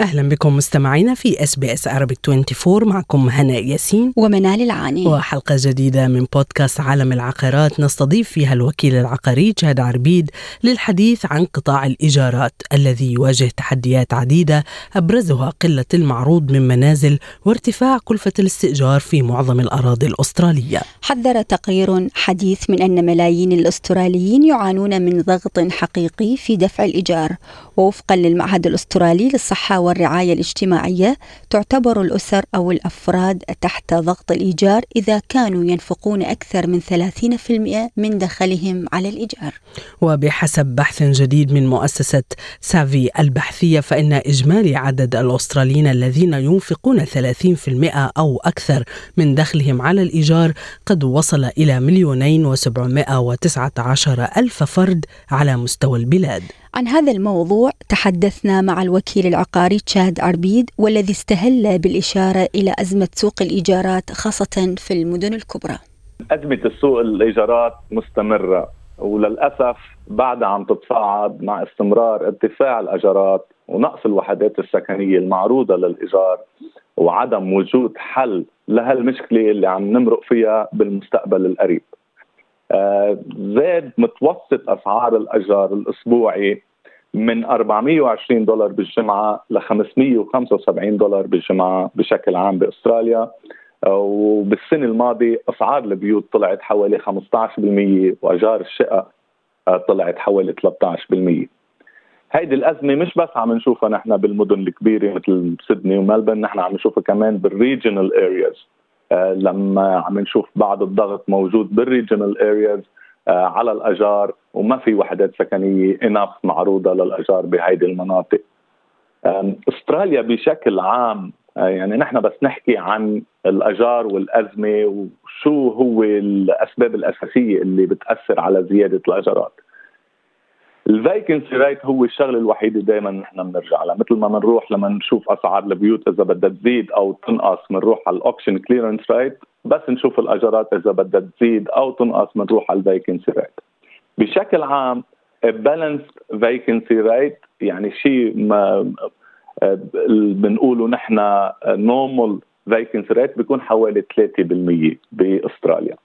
أهلا بكم مستمعينا في SBS عربي 24 معكم هناء ياسين. ومنال العاني. وحلقة جديدة من بودكاست عالم العقارات. نستضيف فيها الوكيل العقاري شهد عربيد للحديث عن قطاع الإيجارات الذي يواجه تحديات عديدة أبرزها قلة المعروض من منازل وارتفاع كلفة الاستئجار في معظم الأراضي الأسترالية. حذر تقرير حديث من أن ملايين الأستراليين يعانون من ضغط حقيقي في دفع الإيجار ووفقا للمعهد الأسترالي للصحة والرعاية الاجتماعية تعتبر الأسر أو الأفراد تحت ضغط الإيجار إذا كانوا ينفقون أكثر من 30% من دخلهم على الإيجار. وبحسب بحث جديد من مؤسسة سافي البحثية فإن إجمالي عدد الأستراليين الذين ينفقون 30% أو أكثر من دخلهم على الإيجار قد وصل إلى مليونين وسبعمائة وتسعة عشر ألف فرد على مستوى البلاد. عن هذا الموضوع تحدثنا مع الوكيل العقاري تشاد عربيد والذي استهل بالإشارة إلى أزمة سوق الإيجارات خاصة في المدن الكبرى. أزمة السوق الإيجارات مستمرة وللأسف بعدها عم تتصاعد مع استمرار ارتفاع الأجارات ونقص الوحدات السكنية المعروضة للإيجار وعدم وجود حل لهالمشكلة اللي عم نمرق فيها بالمستقبل القريب. زاد متوسط أسعار الأجار الأسبوعي من 420 دولار بالجمعة ل 575 دولار بالجمعة بشكل عام بأستراليا. آه، وبالسنة الماضية أسعار البيوت طلعت حوالي 15% وأجار الشقق آه، طلعت حوالي 13% هيدي الأزمة مش بس عم نشوفها نحن بالمدن الكبيرة مثل سيدني وملبن نحن عم نشوفها كمان بال regional areas آه، لما عم نشوف بعض الضغط موجود بال regional areas آه، على الأجار وما في وحدات سكنية enough معروضة للأجار بهيدي المناطق. أستراليا بشكل عام آه، يعني نحن بس نحكي عن الأجار والأزمة وشو هو الأسباب الأساسية اللي بتأثر على زيادة الأجارات. ال vacancy rate هو الشغلة الوحيدة دائما نحن بنرجع لها. مثل ما بنروح لما نشوف أسعار البيوت إذا بدها تزيد أو تنقص بنروح على ال auction clearance rate بس نشوف الاجارات إذا بدها تزيد أو تنقص بنروح على ال vacancy rate بشكل عام balanced vacancy rate يعني شيء ما بنقوله نحن normal vacancy rate بيكون حوالي 3% بأستراليا.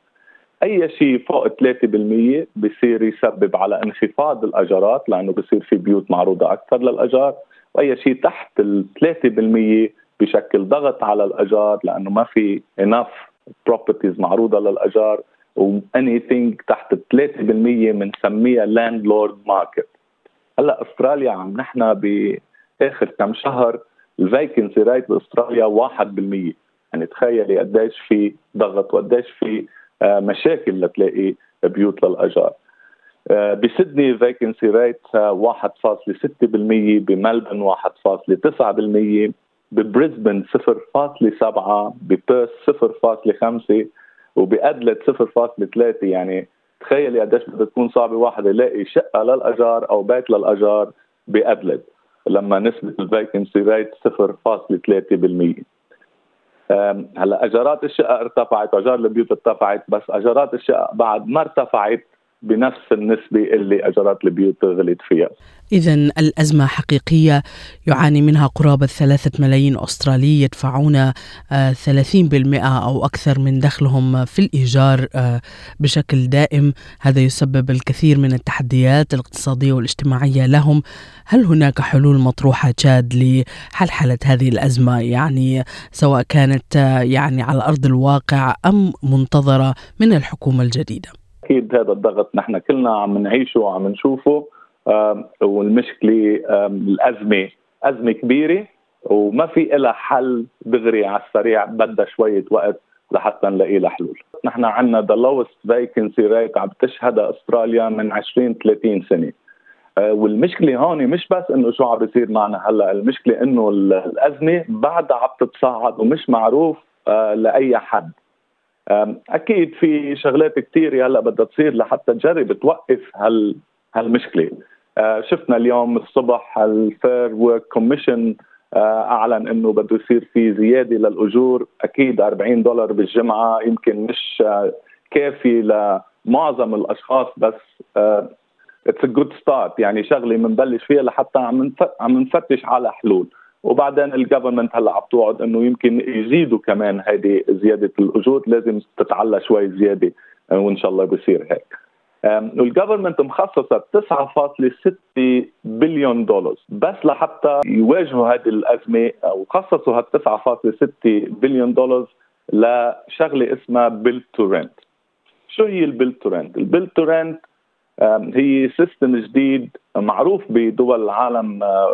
أي شيء فوق 3% بصير يسبب على انخفاض الاجارات لأنه بصير في بيوت معروضة أكثر للأجار. وأي شيء تحت ال 3% بشكل ضغط على الأجار لأنه ما في enough properties معروضة للأجار. و anything تحت 3% بنسميها landlord market هلأ أستراليا عم نحن بآخر كم شهر ال vacancy rate بأستراليا 1% يعني تخيلي قديش في ضغط وقديش في مشاكل لتلاقي بيوت للأجار. آه، بسدني vacancy rate 1.6% بملبن 1.9% ببريسبن 0.7 ببيرث 0.5 وبأدلت 0.3 يعني تخيلي قديش بدها تكون صعبة واحد يلاقي شقة للأجار أو بيت للأجار بأدلت لما نسبة الفاكنسي ريت 0.3% هلا اجارات الشقق ارتفعت واجار البيوت ارتفعت بس اجارات الشقق بعد ما ارتفعت بنفس النسبة اللي أجرات البيوت غلت فيها. إذا الأزمة حقيقية يعاني منها قرابة ثلاثة ملايين أسترالي يدفعون آه، ثلاثين بالمئة أو أكثر من دخلهم في الإيجار آه، بشكل دائم. هذا يسبب الكثير من التحديات الاقتصادية والاجتماعية لهم. هل هناك حلول مطروحة تشاد لحلحلة هذه الأزمة؟ يعني سواء كانت آه، يعني على أرض الواقع أم منتظرة من الحكومة الجديدة. أكيد هذا الضغط نحن كلنا عم نعيشه وعم نشوفه والمشكلة الأزمة أزمة كبيرة وما في لها حل دغري على السريع بدها شوية وقت لحتى نلاقي لها حلول. نحن عندنا the lowest vacancy rate عم تشهدها أستراليا من 20 30 سنة. آه، والمشكلة هون مش بس إنه شو عم بيصير معنا هلأ، المشكلة إنه الأزمة بعدها عم تتصاعد ومش معروف آه، لأي حد. أكيد في شغلات كثيره هلأ بدها تصير لحتى تجرب توقف هال هالمشكلة. أه، شفنا اليوم الصبح ال Fair Work Commission أعلن إنه بده يصير في زيادة للأجور. أكيد 40 دولار بالجمعة يمكن مش كافي لمعظم الأشخاص بس it's a good start يعني شغلة بنبلش فيها لحتى عم عم نفتش على حلول. وبعدين ال government هلا عم توعد إنه يمكن يزيدوا كمان هيدي زيادة الاجور لازم تتعلى شوي زيادة وإن شاء الله بصير هيك. وال government مخصصة 9.6 بليون دولار بس لحتى يواجهوا هذه الأزمة وخصصوا هال 9.6 بليون دولار لشغلة اسمها build to rent شو هي ال build to rent؟ ال build to rent هي system جديد معروف بدول العالم آه،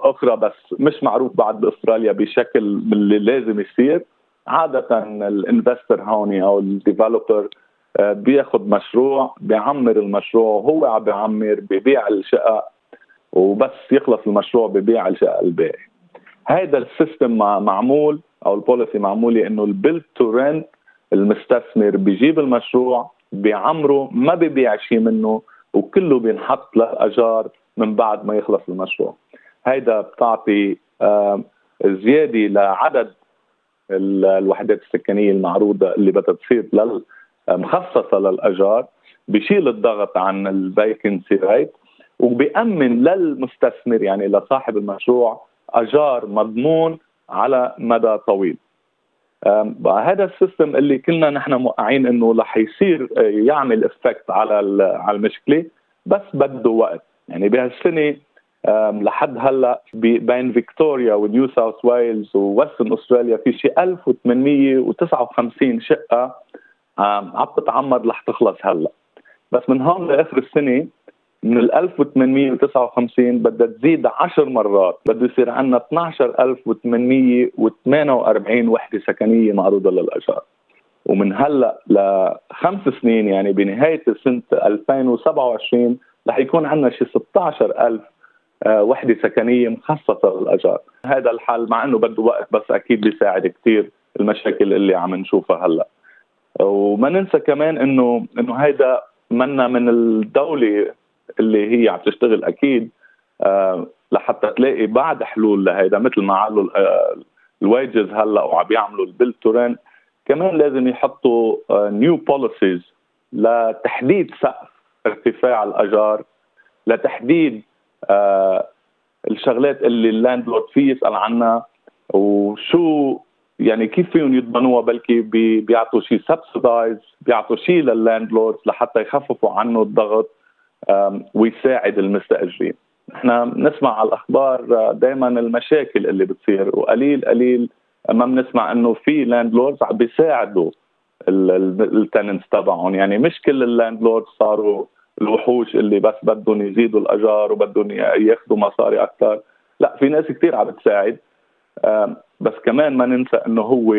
أخرى بس مش معروف بعد بأستراليا بشكل اللي لازم يصير. عادة ال investor هون أو ال developer آه، بياخذ مشروع بيعمر المشروع وهو عم بيعمر ببيع الشقق وبس يخلص المشروع ببيع الشقق الباقي. هذا ال system معمول أو ال policy معمولة إنه ال build to rent المستثمر بيجيب المشروع بيعمره ما ببيع شيء منه وكله بينحط للاجار من بعد ما يخلص المشروع. هيدا بتعطي زيادة لعدد الوحدات السكنية المعروضة اللي بدها تصير مخصصة للأجار بشيل الضغط عن ال vacancy rate وبيأمن للمستثمر يعني لصاحب المشروع أجار مضمون على مدى طويل. هذا ال system اللي كنا نحن موقعين إنه رح يصير آه، يعمل effect على على المشكلة بس بده وقت. يعني بهالسنة لحد هلأ بين فيكتوريا ونيو ساوث ويلز ووستن أستراليا في شي 1859 شقة عم تتعمر رح تخلص هلأ. بس من هون لآخر السنة من ال 1859 بدها تزيد 10 مرات بده يصير عندنا 12848 وحدة سكنية معروضة للاجار ومن هلأ لخمس سنين يعني بنهاية سنه 2027 رح يكون عندنا شي 16000 آه، وحدة سكنية مخصصة للاجار هذا الحل مع إنه بده وقت بس أكيد بيساعد كثير المشاكل اللي عم نشوفها هلأ. وما ننسى كمان انه إنه هيدا منا من الدولة اللي هي عم تشتغل أكيد آه لحتى تلاقي بعد حلول لهيدا مثل ما عملوا آه ال wages هلأ وعم يعملوا ال build to rent كمان لازم يحطوا new آه policies لتحديد سقف ارتفاع الأجار لتحديد آه الشغلات اللي ال landlord فيه يسأل عنها وشو يعني كيف فيهم يضمنوها بلكي بيعطوا شيء subsidise بيعطوا شيء لل land لحتى يخففوا عنه الضغط. ويساعد المستأجرين. نحن نسمع على الأخبار آه، دائما المشاكل اللي بتصير وقليل قليل ما بنسمع إنه في landlords عم بيساعدوا ال tenants تبعهم. يعني مش كل ال landlords صاروا الوحوش اللي بس بدهم يزيدوا الأجار وبدهم ياخذوا مصاري أكثر. لا في ناس كثير عم بتساعد. بس كمان ما ننسى إنه هو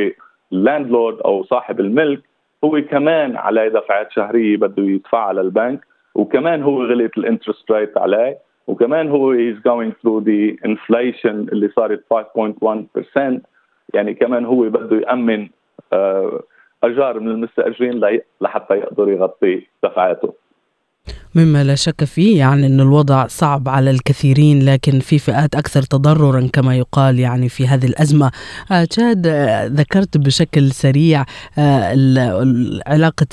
ال landlord أو صاحب الملك هو كمان عليه دفعات شهرية بده يدفعها للبنك وكمان هو غليت ال interest rate عليه وكمان هو he's going through the inflation اللي صارت 5.1% يعني كمان هو بده يأمن آه، أجار من المستأجرين لحتى يقدر يغطي دفعاته. مما لا شك فيه يعني أن الوضع صعب على الكثيرين لكن في فئات أكثر تضررا كما يقال يعني في هذه الأزمة. آه جاد آه ذكرت بشكل سريع آه علاقة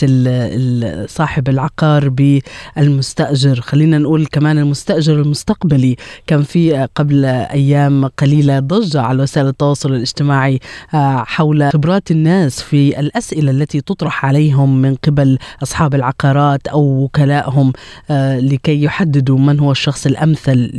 صاحب العقار بالمستأجر. خلينا نقول كمان المستأجر المستقبلي. كان في قبل أيام قليلة ضجة على وسائل التواصل الاجتماعي آه حول خبرات الناس في الأسئلة التي تطرح عليهم من قبل أصحاب العقارات أو وكلائهم آه، لكي يحددوا من هو الشخص الأمثل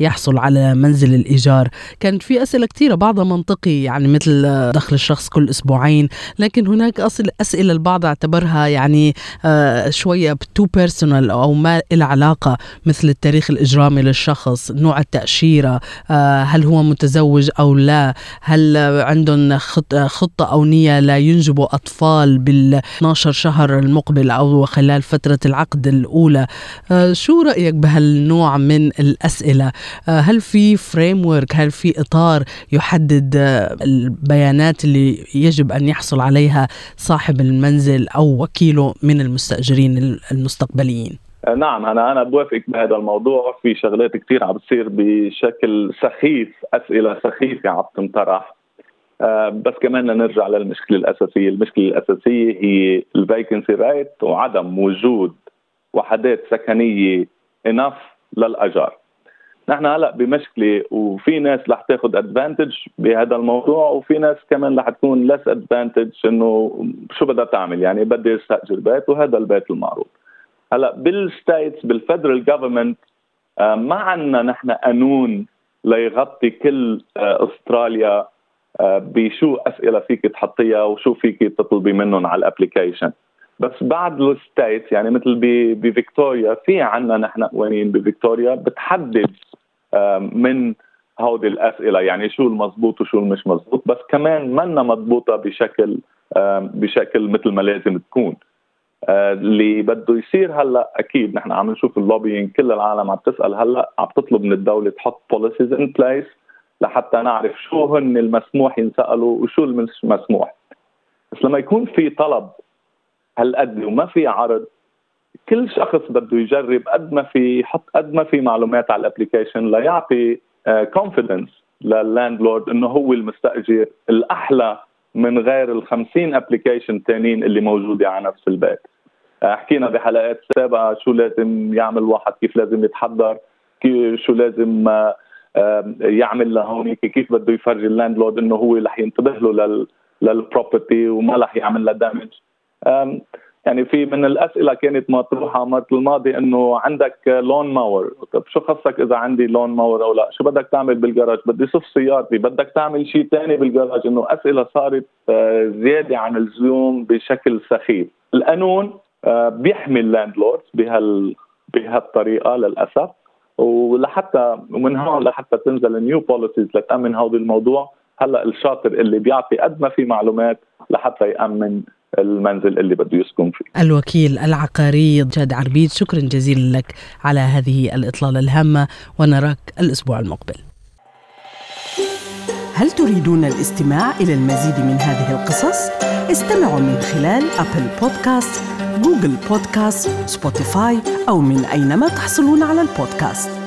ليحصل على منزل الإيجار. كانت في أسئلة كثيرة بعضها منطقي يعني مثل دخل الشخص كل أسبوعين لكن هناك أصل أسئلة البعض اعتبرها يعني آه، شوية too personal أو ما إلى علاقة مثل التاريخ الإجرامي للشخص نوع التأشيرة آه، هل هو متزوج أو لا هل عندهم خطة أو نية لا ينجبوا أطفال بال 12 شهر المقبل أو خلال فترة العقد الأولى. الأولى. آه، شو رأيك بهالنوع من الأسئلة؟ آه، هل في فريم هل في إطار يحدد آه، البيانات اللي يجب أن يحصل عليها صاحب المنزل أو وكيله من المستأجرين المستقبليين؟ نعم أنا أنا بوافقك بهذا الموضوع. في شغلات كثير عم بتصير بشكل سخيف أسئلة سخيفة عم تنطرح. آه، بس كمان نرجع للمشكلة الأساسية، المشكلة الأساسية هي ال vacancy rate وعدم وجود وحدات سكنية enough للأجار. نحن هلا بمشكلة وفي ناس رح تاخذ advantage بهذا الموضوع وفي ناس كمان رح تكون less advantage إنه شو بدها تعمل يعني بدي أستأجر بيت وهذا البيت المعروض. هلا بال states بال federal government ما عندنا نحن قانون ليغطي كل آه، أستراليا آه، بشو أسئلة فيك تحطيها وشو فيك تطلبي منهم على ال application بس بعد ال states يعني مثل بفيكتوريا في عندنا نحن قوانين بفيكتوريا بتحدد من هودي الأسئلة يعني شو المضبوط وشو المش مضبوط بس كمان منا مضبوطة بشكل بشكل مثل ما لازم تكون. آه، اللي بده يصير هلأ أكيد نحن عم نشوف ال lobbying كل العالم عم تسأل هلأ عم تطلب من الدولة تحط policies in place لحتى نعرف شو هن المسموح ينسألوا وشو المش مسموح. بس لما يكون في طلب هالقد وما في عرض؟ كل شخص بده يجرب قد ما في يحط قد ما في معلومات على ال application ليعطي confidence آه، لل landlord إنه هو المستأجر الأحلى من غير ال 50 application تانيين اللي موجودة على نفس البيت. آه، حكينا بحلقات سابقة شو لازم يعمل واحد كيف لازم يتحضر كيف شو لازم آه، يعمل لهونيك كيف بده يفرجي ال landlord إنه هو رح ينتبه له لل لل property وما رح يعمل له damage يعني في من الأسئلة كانت مطروحة مرة الماضي إنه عندك lawn mower. طب شو خصك إذا عندي lawn mower أو لا؟ شو بدك تعمل بالجراج؟ بدي صف سيارتي بدك تعمل شيء ثاني بالجراج؟ إنه أسئلة صارت آه، زيادة عن اللزوم بشكل سخيف. القانون آه، بيحمي ال landlords بهال بهالطريقة للأسف. ولحتى ومن هون لحتى تنزل new policies لتأمن هذا الموضوع هلأ الشاطر اللي بيعطي قد ما في معلومات لحتى يأمن المنزل اللي بده يسكن فيه. الوكيل العقاري جاد عربيد شكرا جزيلا لك على هذه الإطلالة الهامة ونراك الأسبوع المقبل. هل تريدون الاستماع إلى المزيد من هذه القصص؟ استمعوا من خلال أبل بودكاست، جوجل بودكاست، سبوتيفاي أو من أينما تحصلون على البودكاست.